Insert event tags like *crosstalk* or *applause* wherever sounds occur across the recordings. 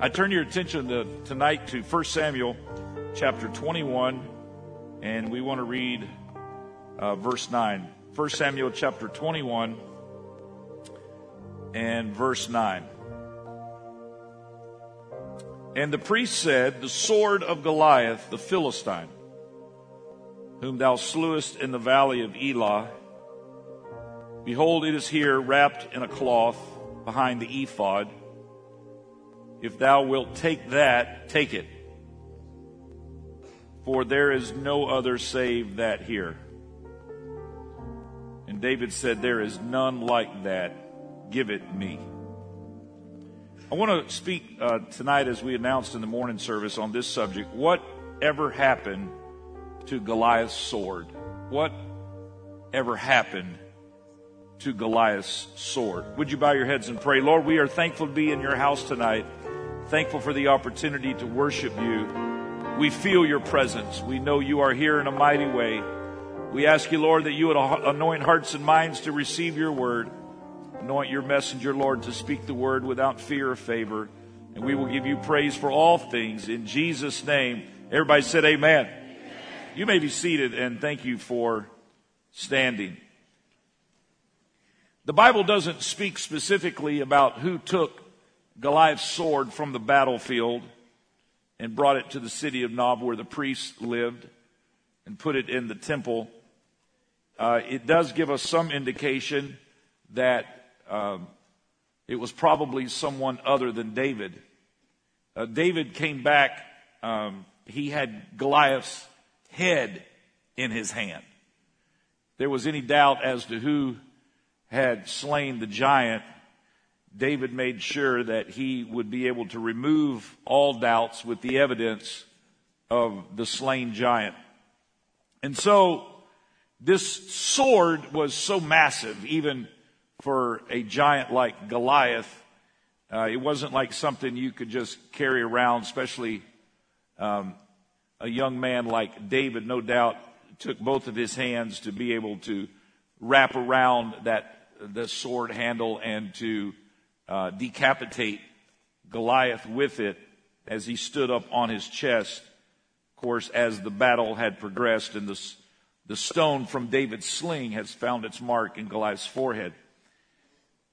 I turn your attention to, tonight to 1 Samuel chapter 21, and we want to read uh, verse 9. 1 Samuel chapter 21 and verse 9. And the priest said, The sword of Goliath the Philistine, whom thou slewest in the valley of Elah, behold, it is here wrapped in a cloth behind the ephod. If thou wilt take that, take it. For there is no other save that here. And David said, There is none like that. Give it me. I want to speak uh, tonight, as we announced in the morning service, on this subject. What ever happened to Goliath's sword? What ever happened to Goliath's sword? Would you bow your heads and pray? Lord, we are thankful to be in your house tonight, thankful for the opportunity to worship you. We feel your presence. We know you are here in a mighty way. We ask you, Lord, that you would anoint hearts and minds to receive your word. Anoint your messenger, Lord, to speak the word without fear or favor. And we will give you praise for all things in Jesus' name. Everybody said amen. amen. You may be seated and thank you for standing. The Bible doesn't speak specifically about who took Goliath's sword from the battlefield and brought it to the city of Nob where the priests lived and put it in the temple. Uh, it does give us some indication that um, it was probably someone other than David. Uh, David came back, um, he had Goliath's head in his hand. If there was any doubt as to who had slain the giant, David made sure that he would be able to remove all doubts with the evidence of the slain giant. And so this sword was so massive, even for a giant like Goliath. Uh, it wasn't like something you could just carry around, especially um, a young man like David, no doubt, took both of his hands to be able to wrap around that the sword handle and to uh, decapitate Goliath with it as he stood up on his chest. Of course, as the battle had progressed and the, the stone from David's sling has found its mark in Goliath's forehead.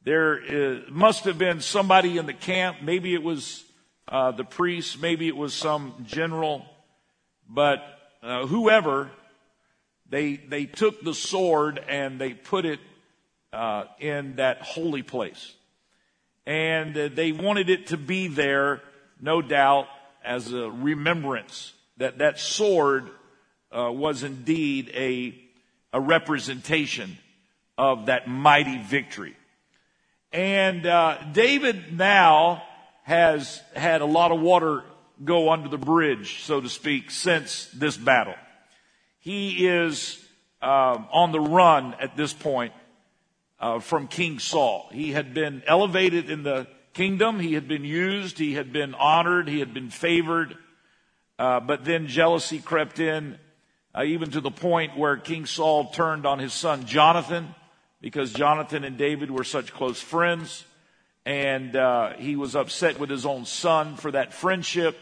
There is, must have been somebody in the camp. Maybe it was uh, the priest. Maybe it was some general. But uh, whoever, they they took the sword and they put it uh, in that holy place, and uh, they wanted it to be there, no doubt, as a remembrance that that sword uh, was indeed a a representation of that mighty victory. And uh, David now has had a lot of water go under the bridge, so to speak, since this battle. He is uh, on the run at this point uh, from King Saul. He had been elevated in the kingdom, he had been used, he had been honored, he had been favored, uh, but then jealousy crept in, uh, even to the point where King Saul turned on his son Jonathan because Jonathan and David were such close friends. And uh, he was upset with his own son for that friendship.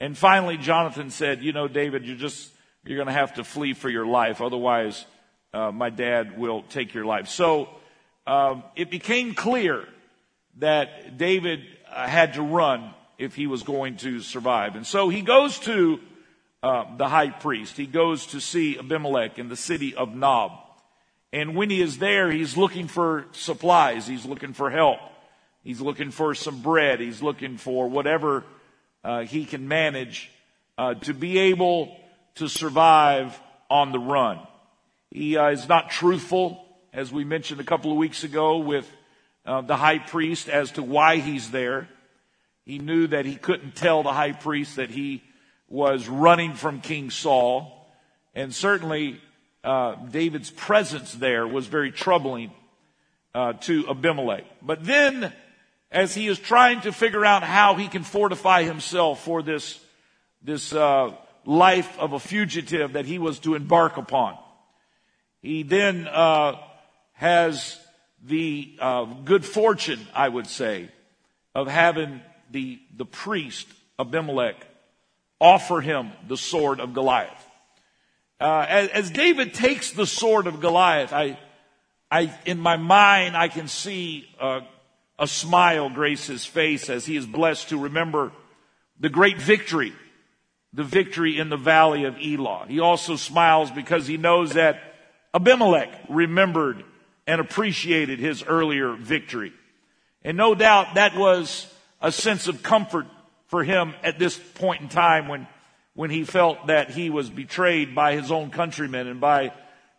And finally, Jonathan said, You know, David, you're just, you're going to have to flee for your life. Otherwise, uh, my dad will take your life. So um, it became clear that David uh, had to run if he was going to survive. And so he goes to uh, the high priest. He goes to see Abimelech in the city of Nob. And when he is there, he's looking for supplies. He's looking for help. He's looking for some bread. He's looking for whatever uh, he can manage uh, to be able to survive on the run. He uh, is not truthful, as we mentioned a couple of weeks ago with uh, the high priest as to why he's there. He knew that he couldn't tell the high priest that he was running from King Saul. And certainly uh, David's presence there was very troubling uh, to Abimelech. But then, as he is trying to figure out how he can fortify himself for this this uh, life of a fugitive that he was to embark upon, he then uh, has the uh, good fortune, I would say, of having the, the priest Abimelech offer him the sword of Goliath. Uh, as, as, David takes the sword of Goliath, I, I, in my mind, I can see uh, a smile grace his face as he is blessed to remember the great victory, the victory in the valley of Elah. He also smiles because he knows that Abimelech remembered and appreciated his earlier victory. And no doubt that was a sense of comfort for him at this point in time when, when he felt that he was betrayed by his own countrymen and by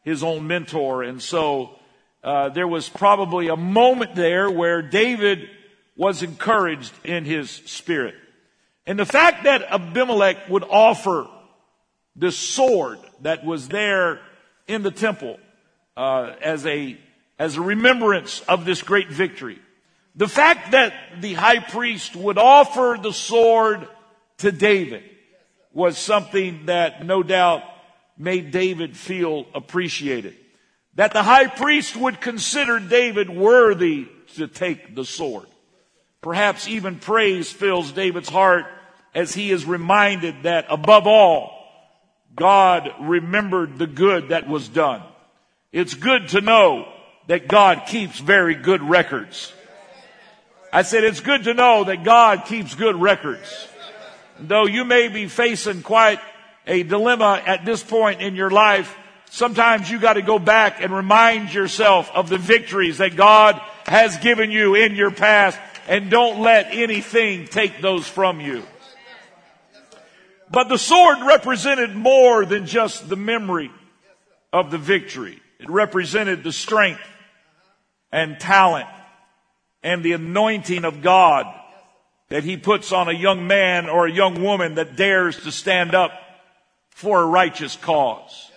his own mentor. And so uh, there was probably a moment there where David was encouraged in his spirit. And the fact that Abimelech would offer the sword that was there in the temple uh, as a as a remembrance of this great victory the fact that the high priest would offer the sword to David was something that no doubt made David feel appreciated. That the high priest would consider David worthy to take the sword. Perhaps even praise fills David's heart as he is reminded that above all, God remembered the good that was done. It's good to know that God keeps very good records. I said, it's good to know that God keeps good records. Though you may be facing quite a dilemma at this point in your life, sometimes you got to go back and remind yourself of the victories that God has given you in your past and don't let anything take those from you. But the sword represented more than just the memory of the victory. It represented the strength and talent and the anointing of God that he puts on a young man or a young woman that dares to stand up for a righteous cause.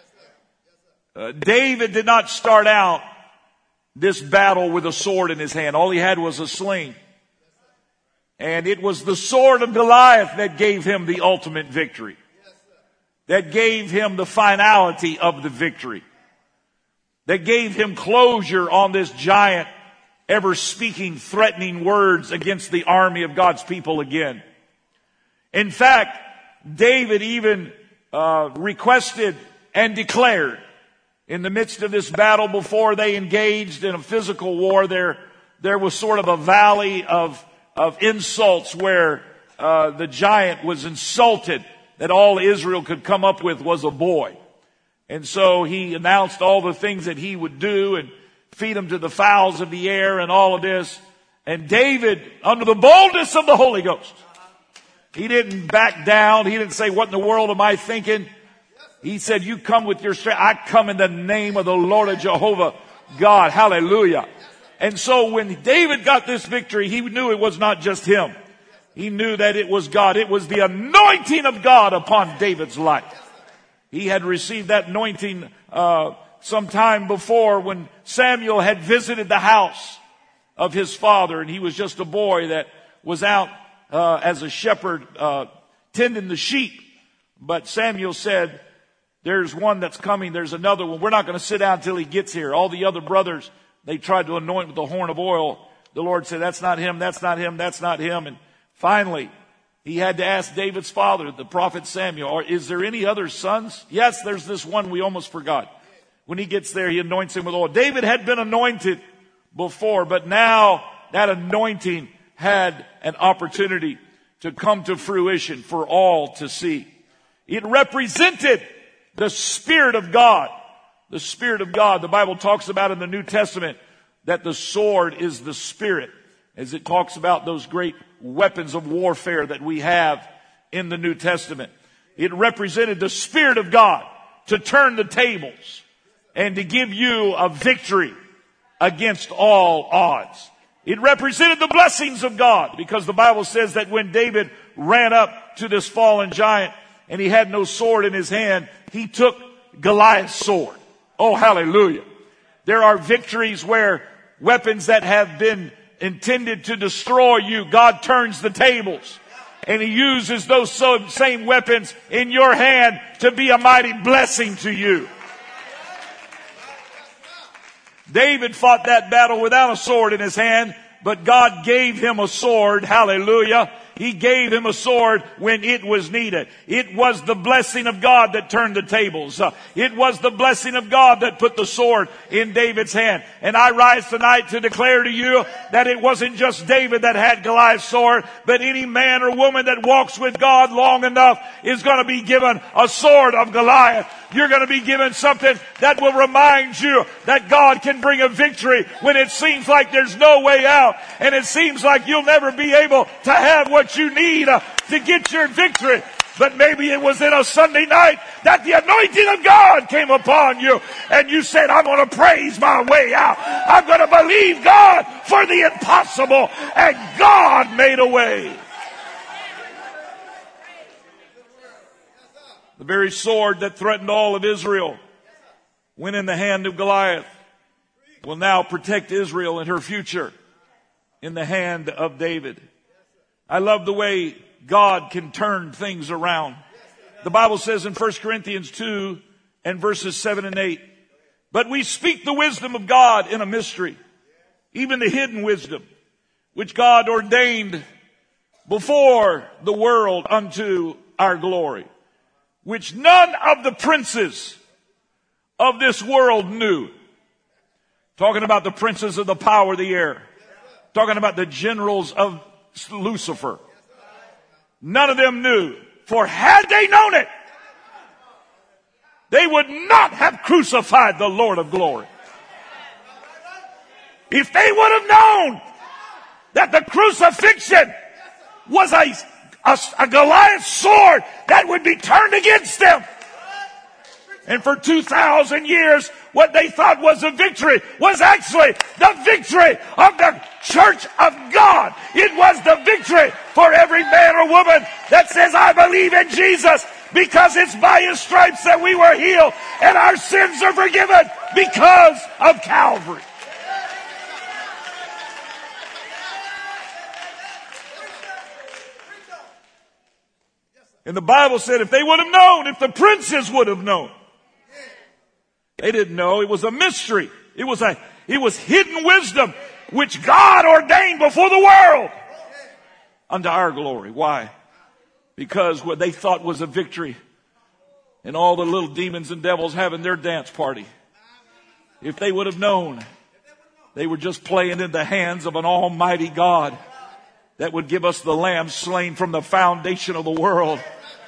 Uh, David did not start out this battle with a sword in his hand. All he had was a sling. And it was the sword of Goliath that gave him the ultimate victory. That gave him the finality of the victory. That gave him closure on this giant ever speaking threatening words against the army of God's people again. In fact, David even uh, requested and declared in the midst of this battle before they engaged in a physical war there there was sort of a valley of of insults where uh, the giant was insulted that all Israel could come up with was a boy. And so he announced all the things that he would do and feed them to the fowls of the air and all of this. And David, under the boldness of the Holy Ghost, he didn't back down. He didn't say, what in the world am I thinking? He said, you come with your strength. I come in the name of the Lord of Jehovah God. Hallelujah. And so when David got this victory, he knew it was not just him. He knew that it was God. It was the anointing of God upon David's life. He had received that anointing, uh, some time before when Samuel had visited the house of his father and he was just a boy that was out uh, as a shepherd uh, tending the sheep. But Samuel said, there's one that's coming. There's another one. We're not going to sit down until he gets here. All the other brothers, they tried to anoint with the horn of oil. The Lord said, that's not him. That's not him. That's not him. And finally, he had to ask David's father, the prophet Samuel, is there any other sons? Yes, there's this one we almost forgot. When he gets there, he anoints him with oil. David had been anointed before, but now that anointing had an opportunity to come to fruition for all to see. It represented the Spirit of God. The Spirit of God. The Bible talks about in the New Testament that the sword is the Spirit as it talks about those great weapons of warfare that we have in the New Testament. It represented the Spirit of God to turn the tables and to give you a victory against all odds. It represented the blessings of God because the Bible says that when David ran up to this fallen giant and he had no sword in his hand, he took Goliath's sword. Oh, hallelujah. There are victories where weapons that have been intended to destroy you, God turns the tables and he uses those same weapons in your hand to be a mighty blessing to you. David fought that battle without a sword in his hand, but God gave him a sword, hallelujah, He gave him a sword when it was needed. It was the blessing of God that turned the tables. Uh, it was the blessing of God that put the sword in David's hand. And I rise tonight to declare to you that it wasn't just David that had Goliath's sword, but any man or woman that walks with God long enough is going to be given a sword of Goliath. You're going to be given something that will remind you that God can bring a victory when it seems like there's no way out and it seems like you'll never be able to have what you need uh, to get your victory. But maybe it was in a Sunday night that the anointing of God came upon you and you said, I'm going to praise my way out. I'm going to believe God for the impossible and God made a way. The very sword that threatened all of Israel went in the hand of Goliath will now protect Israel and her future in the hand of David. I love the way God can turn things around. The Bible says in 1 Corinthians 2 and verses 7 and 8, but we speak the wisdom of God in a mystery, even the hidden wisdom, which God ordained before the world unto our glory, which none of the princes of this world knew. Talking about the princes of the power of the air. Talking about the generals of Lucifer. None of them knew. For had they known it, they would not have crucified the Lord of glory. If they would have known that the crucifixion was a, a, a Goliath sword that would be turned against them, and for 2,000 years, what they thought was a victory was actually the victory of the church of God. It was the victory for every man or woman that says, I believe in Jesus because it's by his stripes that we were healed and our sins are forgiven because of Calvary. And the Bible said if they would have known, if the princes would have known, they didn't know. It was a mystery. It was a, it was hidden wisdom which God ordained before the world unto our glory. Why? Because what they thought was a victory and all the little demons and devils having their dance party. If they would have known, they were just playing in the hands of an almighty God that would give us the lamb slain from the foundation of the world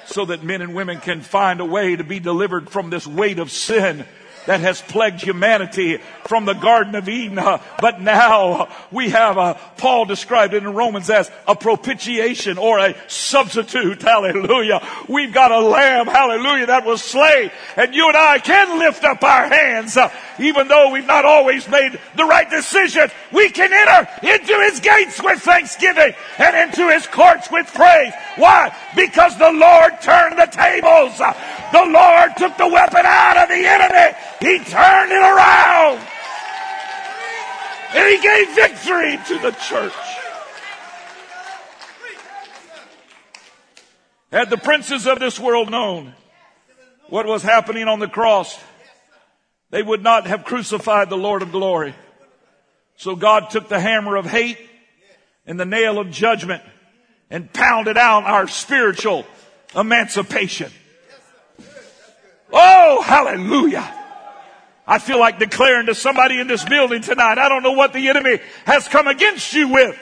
so that men and women can find a way to be delivered from this weight of sin that has plagued humanity from the Garden of Eden. Uh, but now we have, uh, Paul described it in Romans as a propitiation or a substitute. Hallelujah. We've got a lamb. Hallelujah. That was slain. And you and I can lift up our hands. Uh, even though we've not always made the right decision, we can enter into his gates with thanksgiving and into his courts with praise. Why? Because the Lord turned the tables. The Lord took the weapon out of the enemy. He turned it around. And he gave victory to the church. Had the princes of this world known what was happening on the cross, they would not have crucified the Lord of glory. So God took the hammer of hate and the nail of judgment and pounded out our spiritual emancipation. Oh, hallelujah. I feel like declaring to somebody in this building tonight, I don't know what the enemy has come against you with,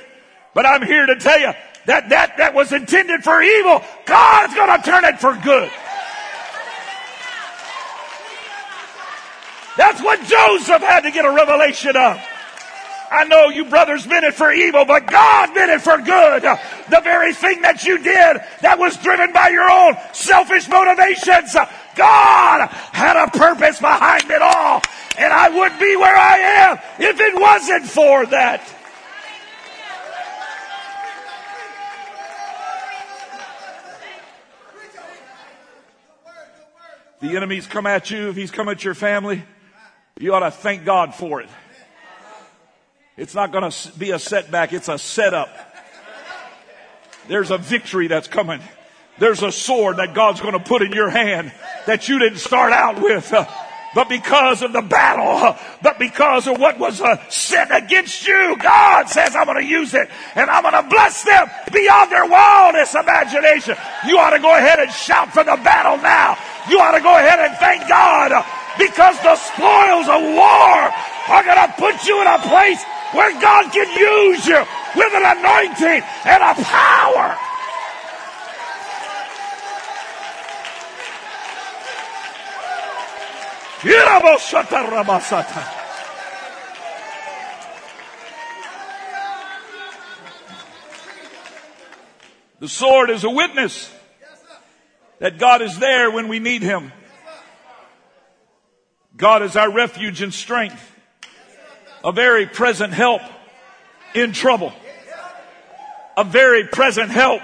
but I'm here to tell you that that, that was intended for evil, God's gonna turn it for good. That's what Joseph had to get a revelation of. I know you brothers meant it for evil, but God meant it for good. The very thing that you did that was driven by your own selfish motivations, God had a purpose behind it all. And I wouldn't be where I am if it wasn't for that. the enemy's come at you, if he's come at your family, you ought to thank God for it. It's not going to be a setback, it's a setup. There's a victory that's coming. There's a sword that God's going to put in your hand that you didn't start out with. *laughs* but because of the battle, *laughs* but because of what was uh, sent against you. God says, I'm going to use it and I'm going to bless them beyond their wildest imagination. You ought to go ahead and shout for the battle now. You ought to go ahead and thank God because the spoils of war are going to put you in a place where God can use you with an anointing and a power. The sword is a witness that God is there when we need Him. God is our refuge and strength, a very present help in trouble. A very present help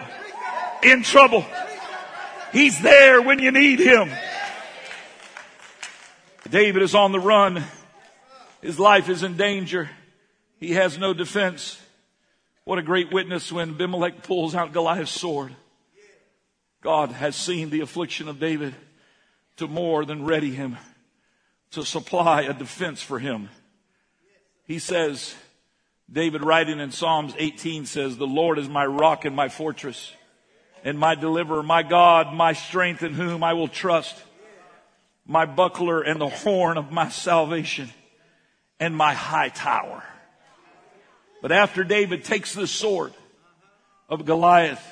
in trouble. He's there when you need Him. David is on the run. His life is in danger. He has no defense. What a great witness when Abimelech pulls out Goliath's sword. God has seen the affliction of David to more than ready him to supply a defense for him. He says, David writing in Psalms 18 says, the Lord is my rock and my fortress and my deliverer, my God, my strength in whom I will trust my buckler and the horn of my salvation and my high tower. But after David takes the sword of Goliath,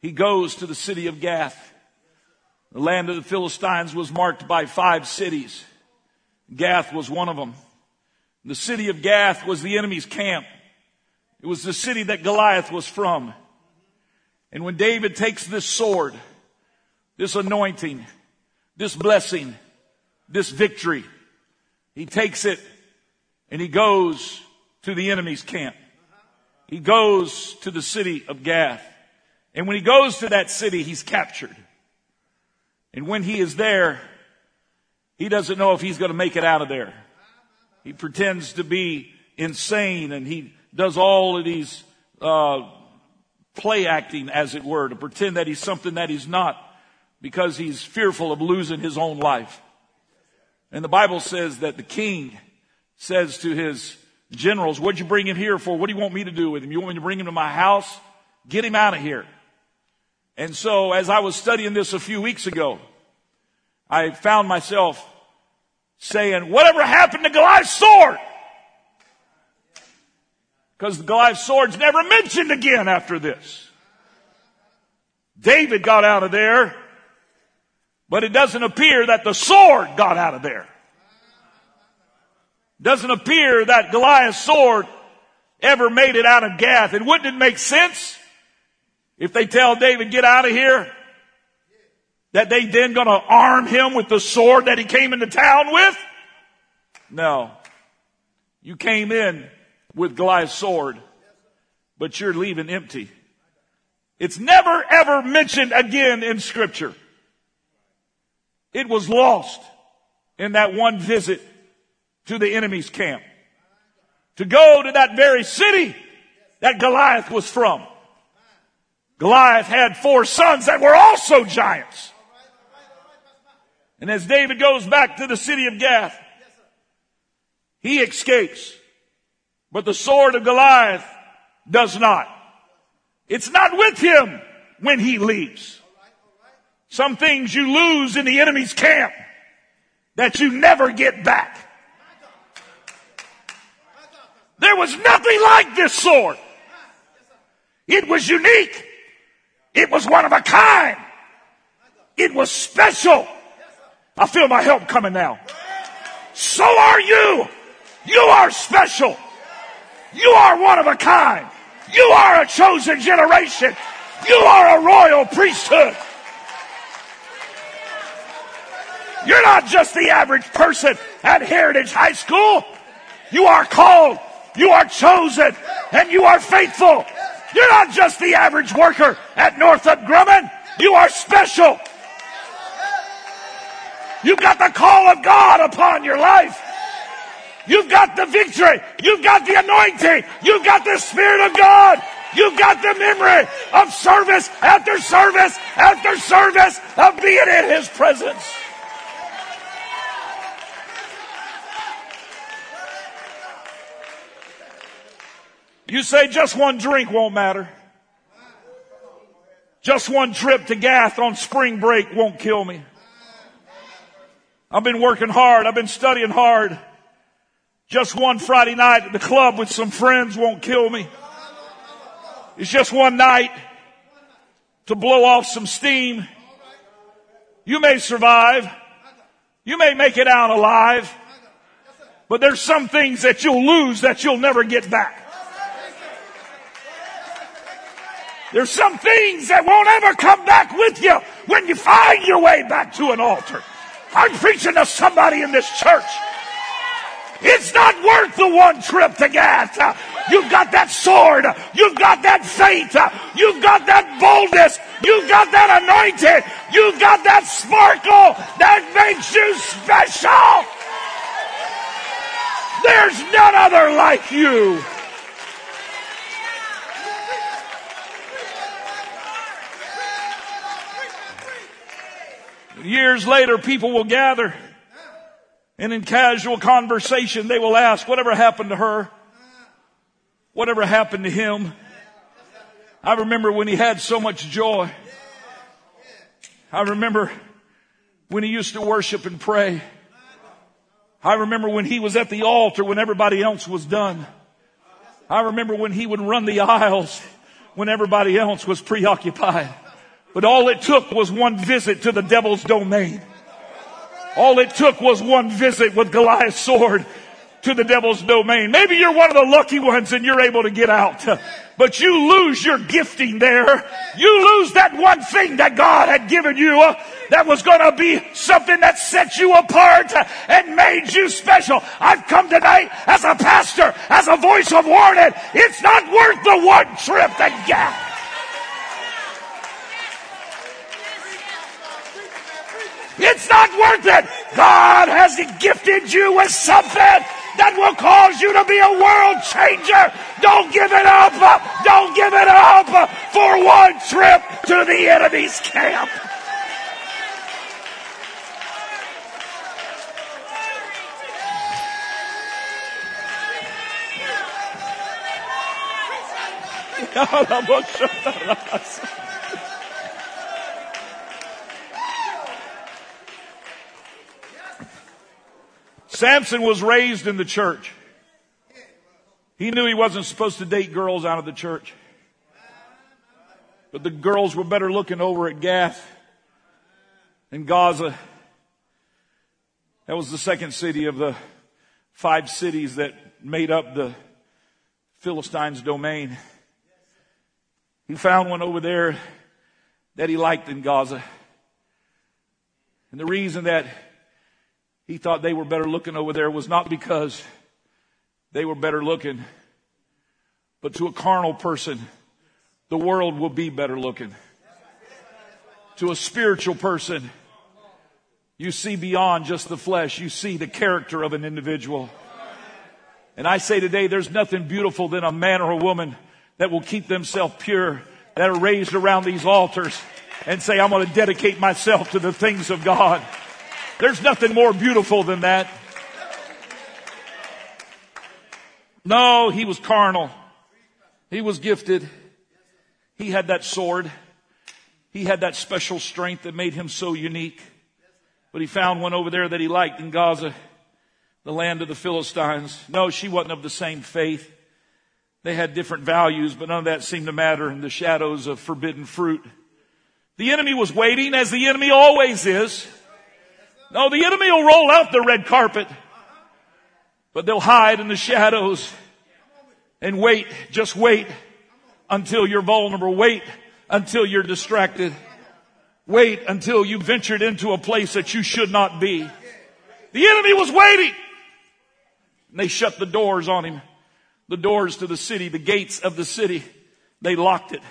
he goes to the city of Gath. The land of the Philistines was marked by five cities. Gath was one of them. The city of Gath was the enemy's camp. It was the city that Goliath was from. And when David takes this sword, this anointing, this blessing, this victory. He takes it and he goes to the enemy's camp. He goes to the city of Gath. And when he goes to that city, he's captured. And when he is there, he doesn't know if he's going to make it out of there. He pretends to be insane and he does all of these uh, play acting, as it were, to pretend that he's something that he's not because he's fearful of losing his own life. And the Bible says that the king says to his generals, what'd you bring him here for? What do you want me to do with him? You want me to bring him to my house? Get him out of here. And so as I was studying this a few weeks ago, I found myself saying, whatever happened to Goliath's sword? Because Goliath's sword's never mentioned again after this. David got out of there but it doesn't appear that the sword got out of there. Doesn't appear that Goliath's sword ever made it out of Gath. And wouldn't it make sense if they tell David, get out of here? That they then gonna arm him with the sword that he came into town with? No. You came in with Goliath's sword, but you're leaving empty. It's never ever mentioned again in scripture. It was lost in that one visit to the enemy's camp. To go to that very city that Goliath was from. Goliath had four sons that were also giants. And as David goes back to the city of Gath, he escapes. But the sword of Goliath does not. It's not with him when he leaves. Some things you lose in the enemy's camp that you never get back. There was nothing like this sword. It was unique. It was one of a kind. It was special. I feel my help coming now. So are you. You are special. You are one of a kind. You are a chosen generation. You are a royal priesthood. You're not just the average person at Heritage High School. You are called, you are chosen, and you are faithful. You're not just the average worker at Northrop Grumman. You are special. You've got the call of God upon your life. You've got the victory. You've got the anointing. You've got the Spirit of God. You've got the memory of service after service after service of being in His presence. You say just one drink won't matter. Just one trip to Gath on spring break won't kill me. I've been working hard. I've been studying hard. Just one Friday night at the club with some friends won't kill me. It's just one night to blow off some steam. You may survive. You may make it out alive. But there's some things that you'll lose that you'll never get back. There's some things that won't ever come back with you when you find your way back to an altar. I'm preaching to somebody in this church. It's not worth the one trip to Gath. You've got that sword. You've got that faith. You've got that boldness. You've got that anointing. You've got that sparkle that makes you special. There's none other like you. Years later, people will gather and in casual conversation, they will ask, whatever happened to her? Whatever happened to him? I remember when he had so much joy. I remember when he used to worship and pray. I remember when he was at the altar when everybody else was done. I remember when he would run the aisles when everybody else was preoccupied. But all it took was one visit to the devil's domain. All it took was one visit with Goliath's sword to the devil's domain. Maybe you're one of the lucky ones and you're able to get out. But you lose your gifting there. You lose that one thing that God had given you that was going to be something that set you apart and made you special. I've come tonight as a pastor, as a voice of warning. It's not worth the one trip to Gath. It's not worth it. God has gifted you with something that will cause you to be a world changer. Don't give it up. Don't give it up for one trip to the enemy's camp. *laughs* Samson was raised in the church. He knew he wasn't supposed to date girls out of the church. But the girls were better looking over at Gath and Gaza. That was the second city of the five cities that made up the Philistines' domain. He found one over there that he liked in Gaza. And the reason that he thought they were better looking over there was not because they were better looking, but to a carnal person, the world will be better looking. To a spiritual person, you see beyond just the flesh. You see the character of an individual. And I say today, there's nothing beautiful than a man or a woman that will keep themselves pure, that are raised around these altars and say, I'm going to dedicate myself to the things of God. There's nothing more beautiful than that. No, he was carnal. He was gifted. He had that sword. He had that special strength that made him so unique. But he found one over there that he liked in Gaza, the land of the Philistines. No, she wasn't of the same faith. They had different values, but none of that seemed to matter in the shadows of forbidden fruit. The enemy was waiting as the enemy always is. No, the enemy will roll out the red carpet, but they'll hide in the shadows and wait, just wait until you're vulnerable. Wait until you're distracted. Wait until you ventured into a place that you should not be. The enemy was waiting. And they shut the doors on him. The doors to the city, the gates of the city. They locked it.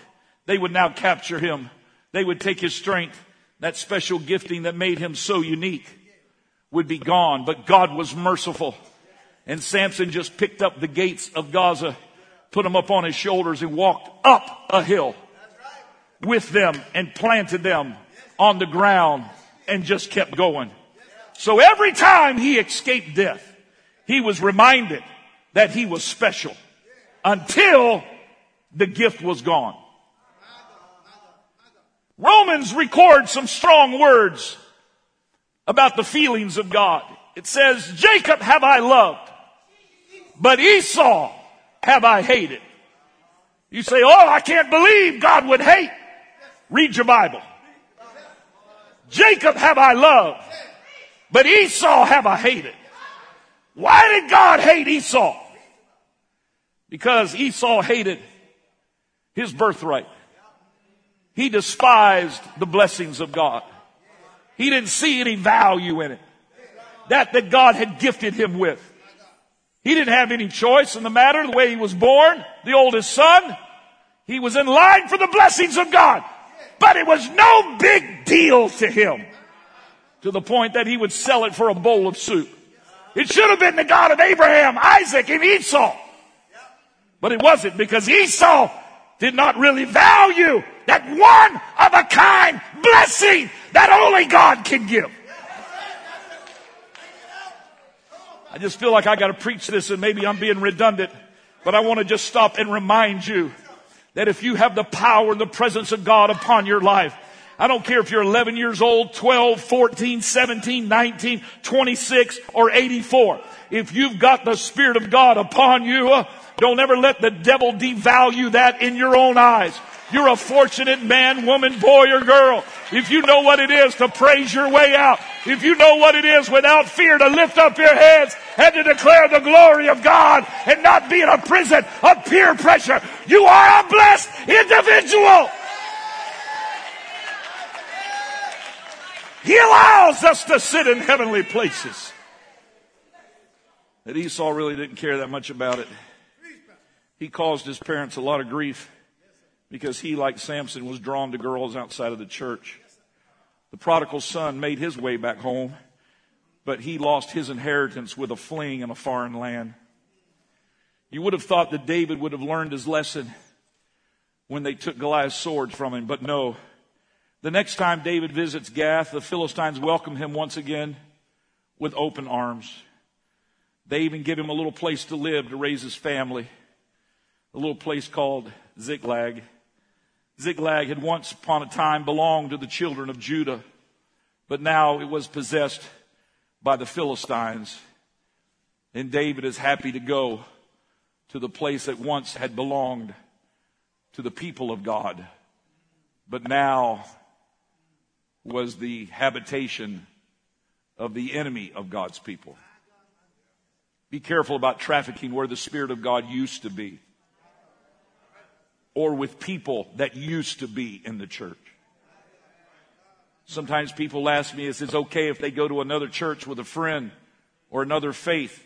They would now capture him. They would take his strength that special gifting that made him so unique would be gone. But God was merciful. And Samson just picked up the gates of Gaza, put them up on his shoulders and walked up a hill with them and planted them on the ground and just kept going. So every time he escaped death, he was reminded that he was special. until the gift was gone. Romans records some strong words about the feelings of God. It says, Jacob have I loved, but Esau have I hated. You say, oh, I can't believe God would hate. Read your Bible. Jacob have I loved, but Esau have I hated. Why did God hate Esau? Because Esau hated his birthright. He despised the blessings of God. He didn't see any value in it. That that God had gifted him with. He didn't have any choice in the matter, the way he was born, the oldest son. He was in line for the blessings of God. But it was no big deal to him. To the point that he would sell it for a bowl of soup. It should have been the God of Abraham, Isaac, and Esau. But it wasn't because Esau did not really value that one of a kind blessing that only God can give. I just feel like I got to preach this and maybe I'm being redundant, but I want to just stop and remind you that if you have the power and the presence of God upon your life, I don't care if you're 11 years old, 12, 14, 17, 19, 26, or 84. If you've got the Spirit of God upon you, uh, don't ever let the devil devalue that in your own eyes. You're a fortunate man, woman, boy, or girl. If you know what it is to praise your way out, if you know what it is without fear to lift up your heads and to declare the glory of God and not be in a prison of peer pressure, you are a blessed individual. He allows us to sit in heavenly places. That Esau really didn't care that much about it. He caused his parents a lot of grief because he, like Samson, was drawn to girls outside of the church. The prodigal son made his way back home, but he lost his inheritance with a fling in a foreign land. You would have thought that David would have learned his lesson when they took Goliath's sword from him, but no. The next time David visits Gath, the Philistines welcome him once again with open arms. They even give him a little place to live to raise his family, a little place called Ziklag. Ziklag had once upon a time belonged to the children of Judah, but now it was possessed by the Philistines. And David is happy to go to the place that once had belonged to the people of God, but now was the habitation of the enemy of God's people. Be careful about trafficking where the Spirit of God used to be or with people that used to be in the church. Sometimes people ask me is it's okay if they go to another church with a friend or another faith.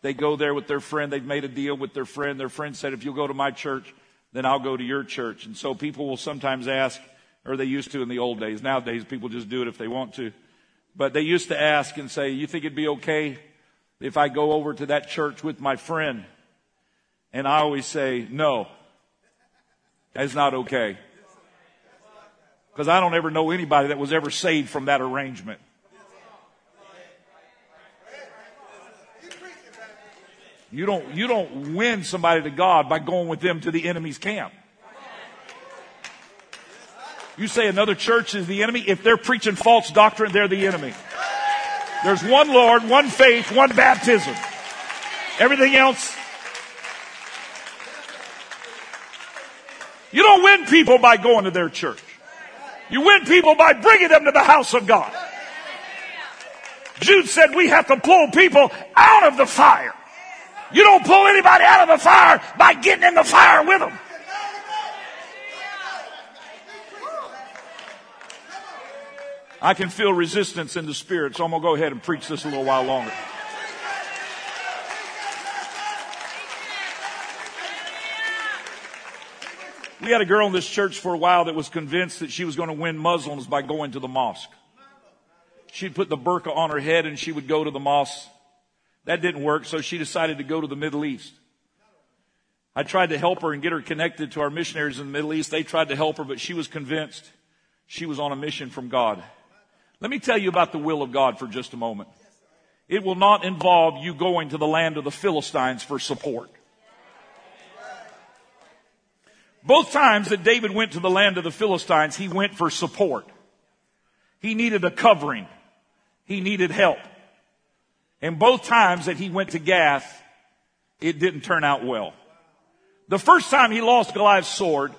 They go there with their friend. They've made a deal with their friend. Their friend said, if you'll go to my church, then I'll go to your church. And so people will sometimes ask, or they used to in the old days. Nowadays, people just do it if they want to. But they used to ask and say, you think it'd be okay if I go over to that church with my friend? And I always say, no. That's not okay. Because I don't ever know anybody that was ever saved from that arrangement. You don't, you don't win somebody to God by going with them to the enemy's camp. You say another church is the enemy. If they're preaching false doctrine, they're the enemy. There's one Lord, one faith, one baptism. Everything else You don't win people by going to their church. You win people by bringing them to the house of God. Jude said we have to pull people out of the fire. You don't pull anybody out of the fire by getting in the fire with them. I can feel resistance in the spirit, so I'm going to go ahead and preach this a little while longer. We had a girl in this church for a while that was convinced that she was going to win Muslims by going to the mosque. She'd put the burqa on her head and she would go to the mosque. That didn't work, so she decided to go to the Middle East. I tried to help her and get her connected to our missionaries in the Middle East. They tried to help her, but she was convinced she was on a mission from God. Let me tell you about the will of God for just a moment. It will not involve you going to the land of the Philistines for support. Both times that David went to the land of the Philistines, he went for support. He needed a covering. He needed help. And both times that he went to Gath, it didn't turn out well. The first time he lost Goliath's sword,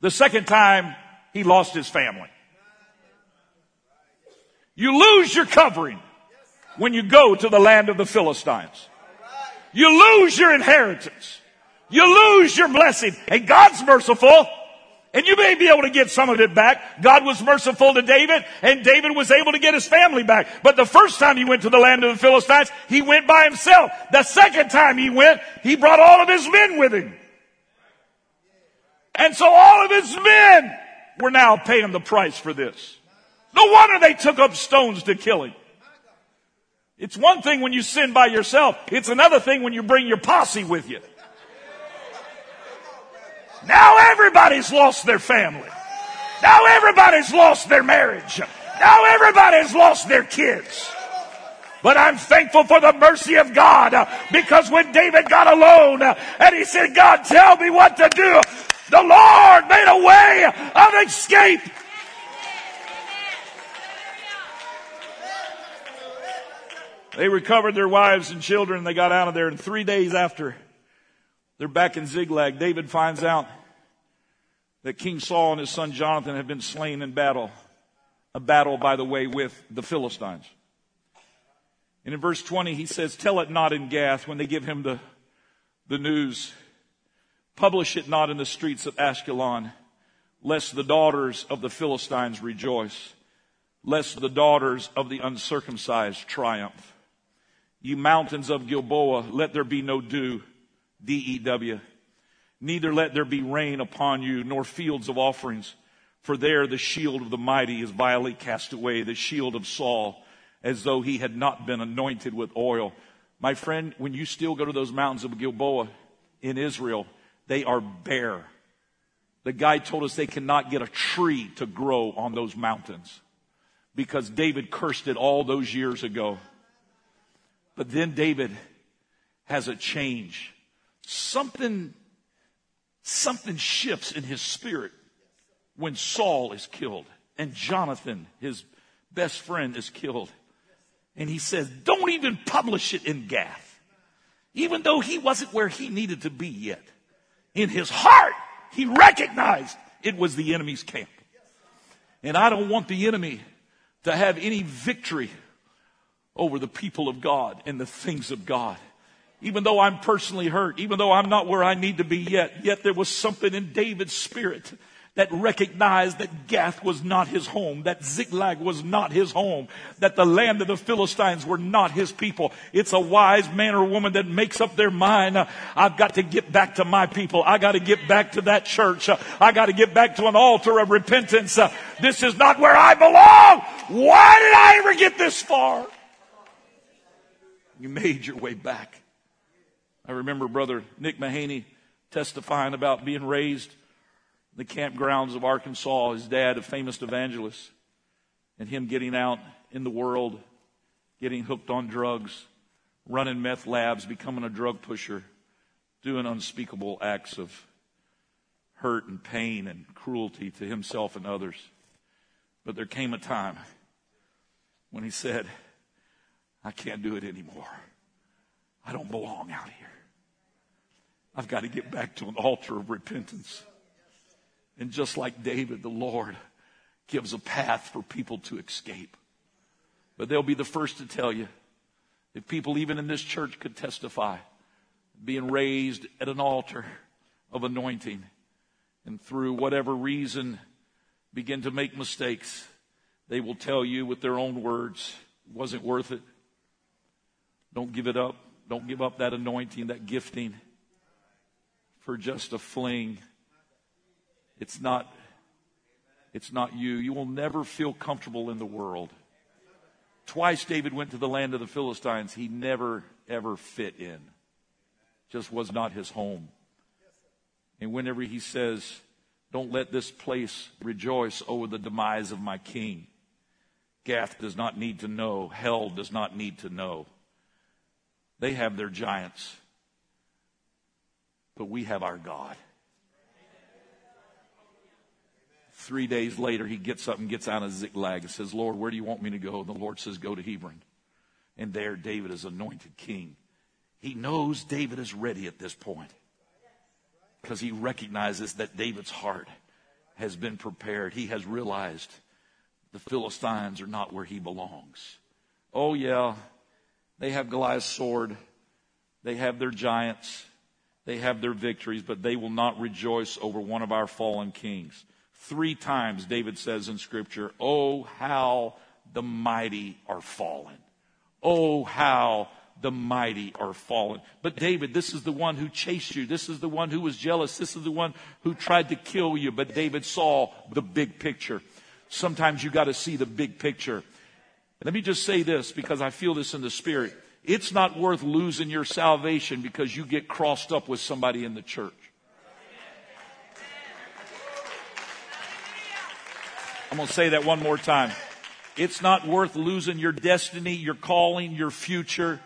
the second time he lost his family. You lose your covering when you go to the land of the Philistines. You lose your inheritance. You lose your blessing. And God's merciful. And you may be able to get some of it back. God was merciful to David, and David was able to get his family back. But the first time he went to the land of the Philistines, he went by himself. The second time he went, he brought all of his men with him. And so all of his men were now paying the price for this. No wonder they took up stones to kill him. It's one thing when you sin by yourself. It's another thing when you bring your posse with you. Now everybody's lost their family. Now everybody's lost their marriage. Now everybody's lost their kids. But I'm thankful for the mercy of God uh, because when David got alone uh, and he said, God, tell me what to do, the Lord made a way of escape. They recovered their wives and children they got out of there. And three days after they're back in Ziklag, David finds out that King Saul and his son Jonathan have been slain in battle. A battle, by the way, with the Philistines. And in verse 20, he says, Tell it not in Gath when they give him the, the news. Publish it not in the streets of Ashkelon, lest the daughters of the Philistines rejoice, lest the daughters of the uncircumcised triumph. You mountains of Gilboa, let there be no dew, D-E-W. Neither let there be rain upon you, nor fields of offerings. For there the shield of the mighty is vilely cast away, the shield of Saul, as though he had not been anointed with oil. My friend, when you still go to those mountains of Gilboa in Israel, they are bare. The guy told us they cannot get a tree to grow on those mountains because David cursed it all those years ago. But then David has a change. Something, something shifts in his spirit when Saul is killed and Jonathan, his best friend, is killed. And he says, don't even publish it in Gath. Even though he wasn't where he needed to be yet. In his heart, he recognized it was the enemy's camp. And I don't want the enemy to have any victory over the people of God and the things of God. Even though I'm personally hurt, even though I'm not where I need to be yet, yet there was something in David's spirit that recognized that Gath was not his home, that Ziklag was not his home, that the land of the Philistines were not his people. It's a wise man or woman that makes up their mind, I've got to get back to my people. I got to get back to that church. I got to get back to an altar of repentance. This is not where I belong. Why did I ever get this far? You made your way back. I remember Brother Nick Mahaney testifying about being raised in the campgrounds of Arkansas, his dad, a famous evangelist, and him getting out in the world, getting hooked on drugs, running meth labs, becoming a drug pusher, doing unspeakable acts of hurt and pain and cruelty to himself and others. But there came a time when he said, I can't do it anymore. I don't belong out here. I've got to get back to an altar of repentance. And just like David, the Lord gives a path for people to escape. But they'll be the first to tell you if people even in this church could testify, being raised at an altar of anointing and through whatever reason begin to make mistakes, they will tell you with their own words, wasn't worth it. Don't give it up. Don't give up that anointing, that gifting for just a fling. It's not, it's not you. You will never feel comfortable in the world. Twice David went to the land of the Philistines. He never, ever fit in. Just was not his home. And whenever he says, Don't let this place rejoice over the demise of my king, Gath does not need to know. Hell does not need to know. They have their giants. But we have our God. Three days later, he gets up and gets out of Ziklag and says, Lord, where do you want me to go? And the Lord says, Go to Hebron. And there, David is anointed king. He knows David is ready at this point because he recognizes that David's heart has been prepared. He has realized the Philistines are not where he belongs. Oh, yeah, they have Goliath's sword, they have their giants, they have their victories, but they will not rejoice over one of our fallen kings. Three times David says in Scripture, Oh, how the mighty are fallen. Oh, how the mighty are fallen. But David, this is the one who chased you. This is the one who was jealous. This is the one who tried to kill you. But David saw the big picture. Sometimes you got to see the big picture. Let me just say this because I feel this in the spirit. It's not worth losing your salvation because you get crossed up with somebody in the church. I'm going to say that one more time. It's not worth losing your destiny, your calling, your future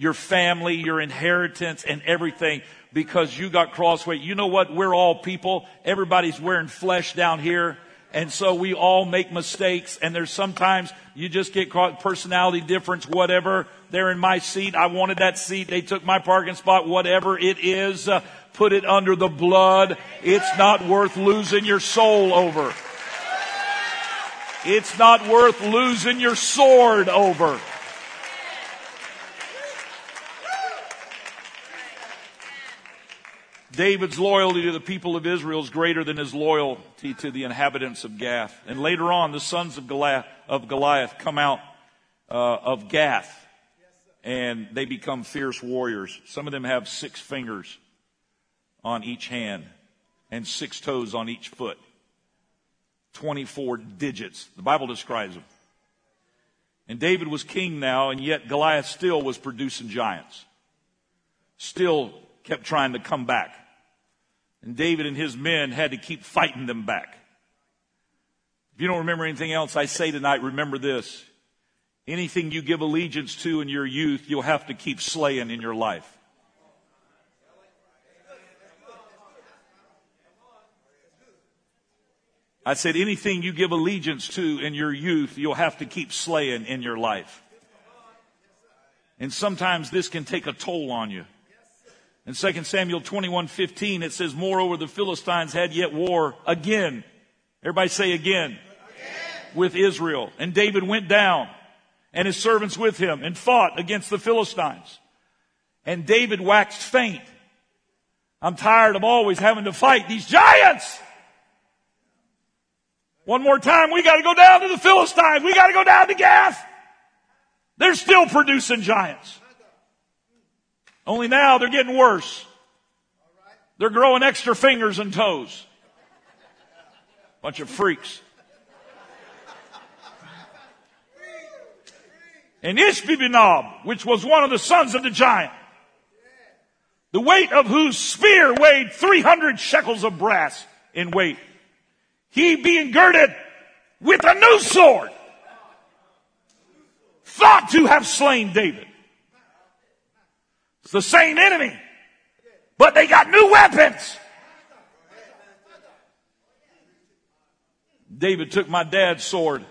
your family, your inheritance, and everything because you got crossway. You know what? We're all people. Everybody's wearing flesh down here. And so we all make mistakes. And there's sometimes you just get caught personality difference, whatever. They're in my seat. I wanted that seat. They took my parking spot, whatever it is. Uh, put it under the blood. It's not worth losing your soul over. It's not worth losing your sword over. David's loyalty to the people of Israel is greater than his loyalty to the inhabitants of Gath. And later on, the sons of Goliath, of Goliath come out uh, of Gath and they become fierce warriors. Some of them have six fingers on each hand and six toes on each foot. 24 digits. The Bible describes them. And David was king now, and yet Goliath still was producing giants. Still kept trying to come back. And David and his men had to keep fighting them back. If you don't remember anything else I say tonight, remember this. Anything you give allegiance to in your youth, you'll have to keep slaying in your life. I said, anything you give allegiance to in your youth, you'll have to keep slaying in your life. And sometimes this can take a toll on you. In 2 Samuel 21, 15, it says, Moreover, the Philistines had yet war again. Everybody say again. again. With Israel. And David went down and his servants with him and fought against the Philistines. And David waxed faint. I'm tired of always having to fight these giants. One more time, we gotta go down to the Philistines. We gotta go down to Gath. They're still producing giants. Only now they're getting worse. They're growing extra fingers and toes. Bunch of freaks. And Ishbi-benob, which was one of the sons of the giant, the weight of whose spear weighed 300 shekels of brass in weight. He being girded with a new sword, thought to have slain David. It's the same enemy, but they got new weapons. David took my dad's sword,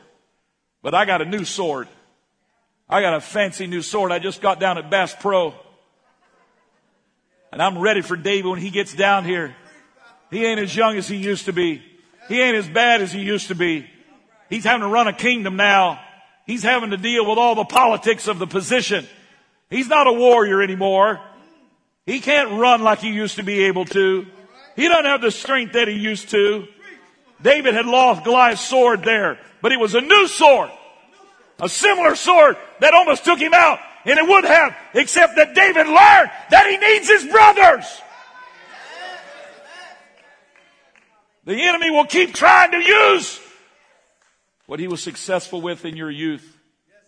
but I got a new sword. I got a fancy new sword I just got down at Bass Pro. And I'm ready for David when he gets down here. He ain't as young as he used to be. He ain't as bad as he used to be. He's having to run a kingdom now. He's having to deal with all the politics of the position. He's not a warrior anymore. He can't run like he used to be able to. He doesn't have the strength that he used to. David had lost Goliath's sword there, but it was a new sword. A similar sword that almost took him out. And it would have, except that David learned that he needs his brothers. The enemy will keep trying to use what he was successful with in your youth.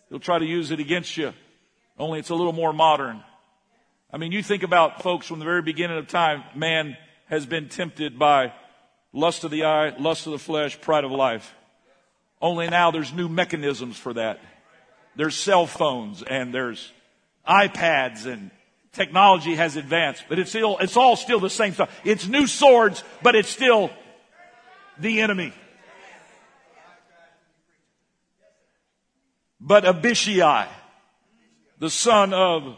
He'll try to use it against you only it's a little more modern. I mean, you think about folks from the very beginning of time, man has been tempted by lust of the eye, lust of the flesh, pride of life. Only now there's new mechanisms for that. There's cell phones and there's iPads and technology has advanced, but it's still, it's all still the same stuff. It's new swords, but it's still the enemy. But Abishai, the son of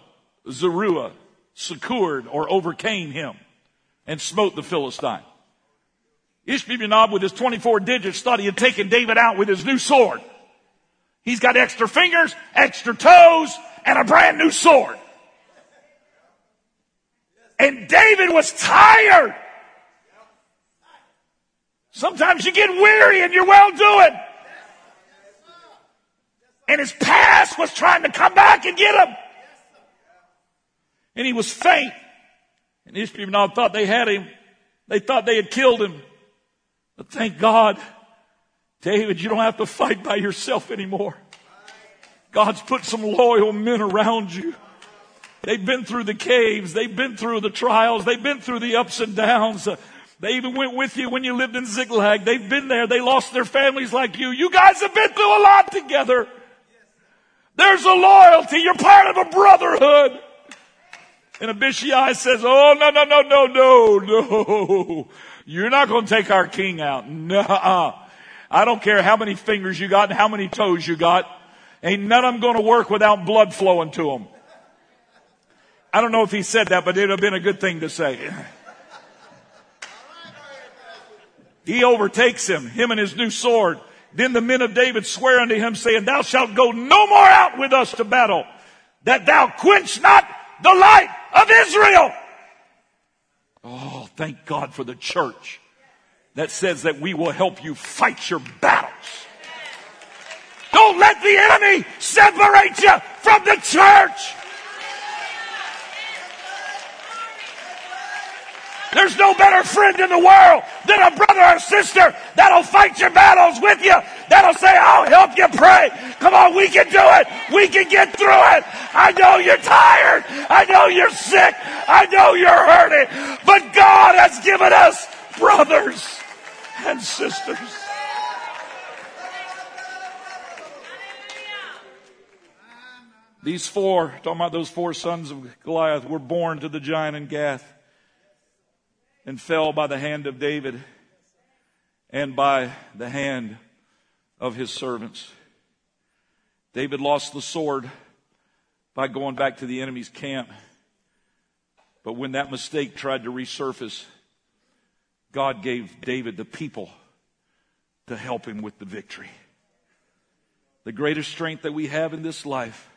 Zeruiah, secured or overcame him and smote the Philistine. Ishbi-Benob with his 24 digits thought he had taken David out with his new sword. He's got extra fingers, extra toes, and a brand new sword. And David was tired. Sometimes you get weary and you're well doing. And his past was trying to come back and get him. And he was faint. And Ishbi-Benob thought they had him. They thought they had killed him. But thank God, David, you don't have to fight by yourself anymore. God's put some loyal men around you. They've been through the caves. They've been through the trials. They've been through the ups and downs. Uh, they even went with you when you lived in Ziklag. They've been there. They lost their families like you. You guys have been through a lot together. There's a loyalty. You're part of a brotherhood. And Abishai says, Oh, no, no, no, no, no, no. You're not going to take our king out. No. I don't care how many fingers you got and how many toes you got. Ain't none of them going to work without blood flowing to them. I don't know if he said that, but it would have been a good thing to say. He overtakes him, him and his new sword. Then the men of David swear unto him, saying, Thou shalt go no more out with us to battle, that thou quench not the light of Israel. Oh, thank God for the church that says that we will help you fight your battles. Don't let the enemy separate you from the church. There's no better friend in the world than a brother or sister that'll fight your battles with you. That'll say, I'll help you pray. Come on, we can do it. We can get through it. I know you're tired. I know you're sick. I know you're hurting. But God has given us brothers and sisters. These four, talking about those four sons of Goliath, were born to the giant in Gath and fell by the hand of David and by the hand of his servants. David lost the sword by going back to the enemy's camp. But when that mistake tried to resurface, God gave David the people to help him with the victory. The greatest strength that we have in this life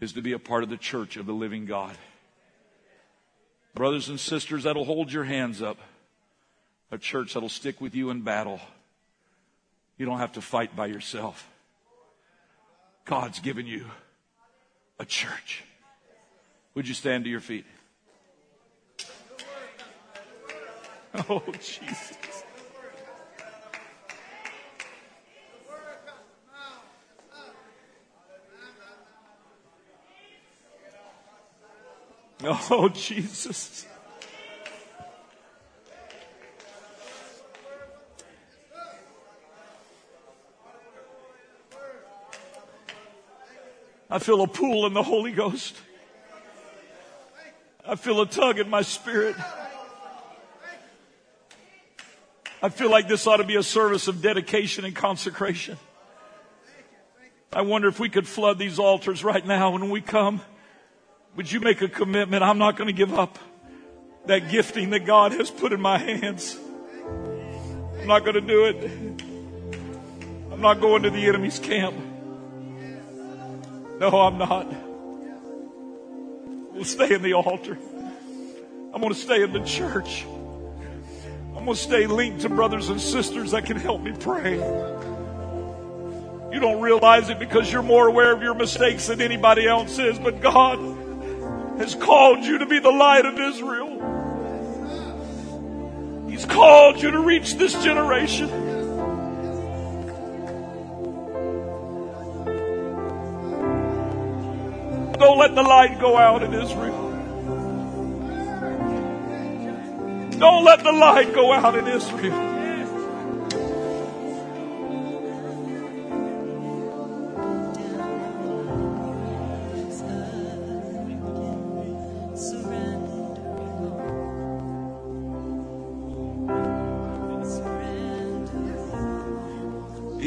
is to be a part of the church of the living God. Brothers and sisters that'll hold your hands up. A church that'll stick with you in battle. You don't have to fight by yourself. God's given you a church. Would you stand to your feet? *laughs* Oh, Jesus. *laughs* Oh, Jesus. I feel a pool in the Holy Ghost. I feel a tug in my spirit. I feel like this ought to be a service of dedication and consecration. I wonder if we could flood these altars right now when we come. Would you make a commitment? I'm not going to give up that gifting that God has put in my hands. I'm not going to do it. I'm not going to the enemy's camp. No, I'm not. We'll stay in the altar. I'm going to stay in the church. I'm going to stay linked to brothers and sisters that can help me pray. You don't realize it because you're more aware of your mistakes than anybody else is, but God has called you to be the light of Israel. He's called you to reach this generation. Don't let the light go out in Israel. Don't let the light go out in Israel.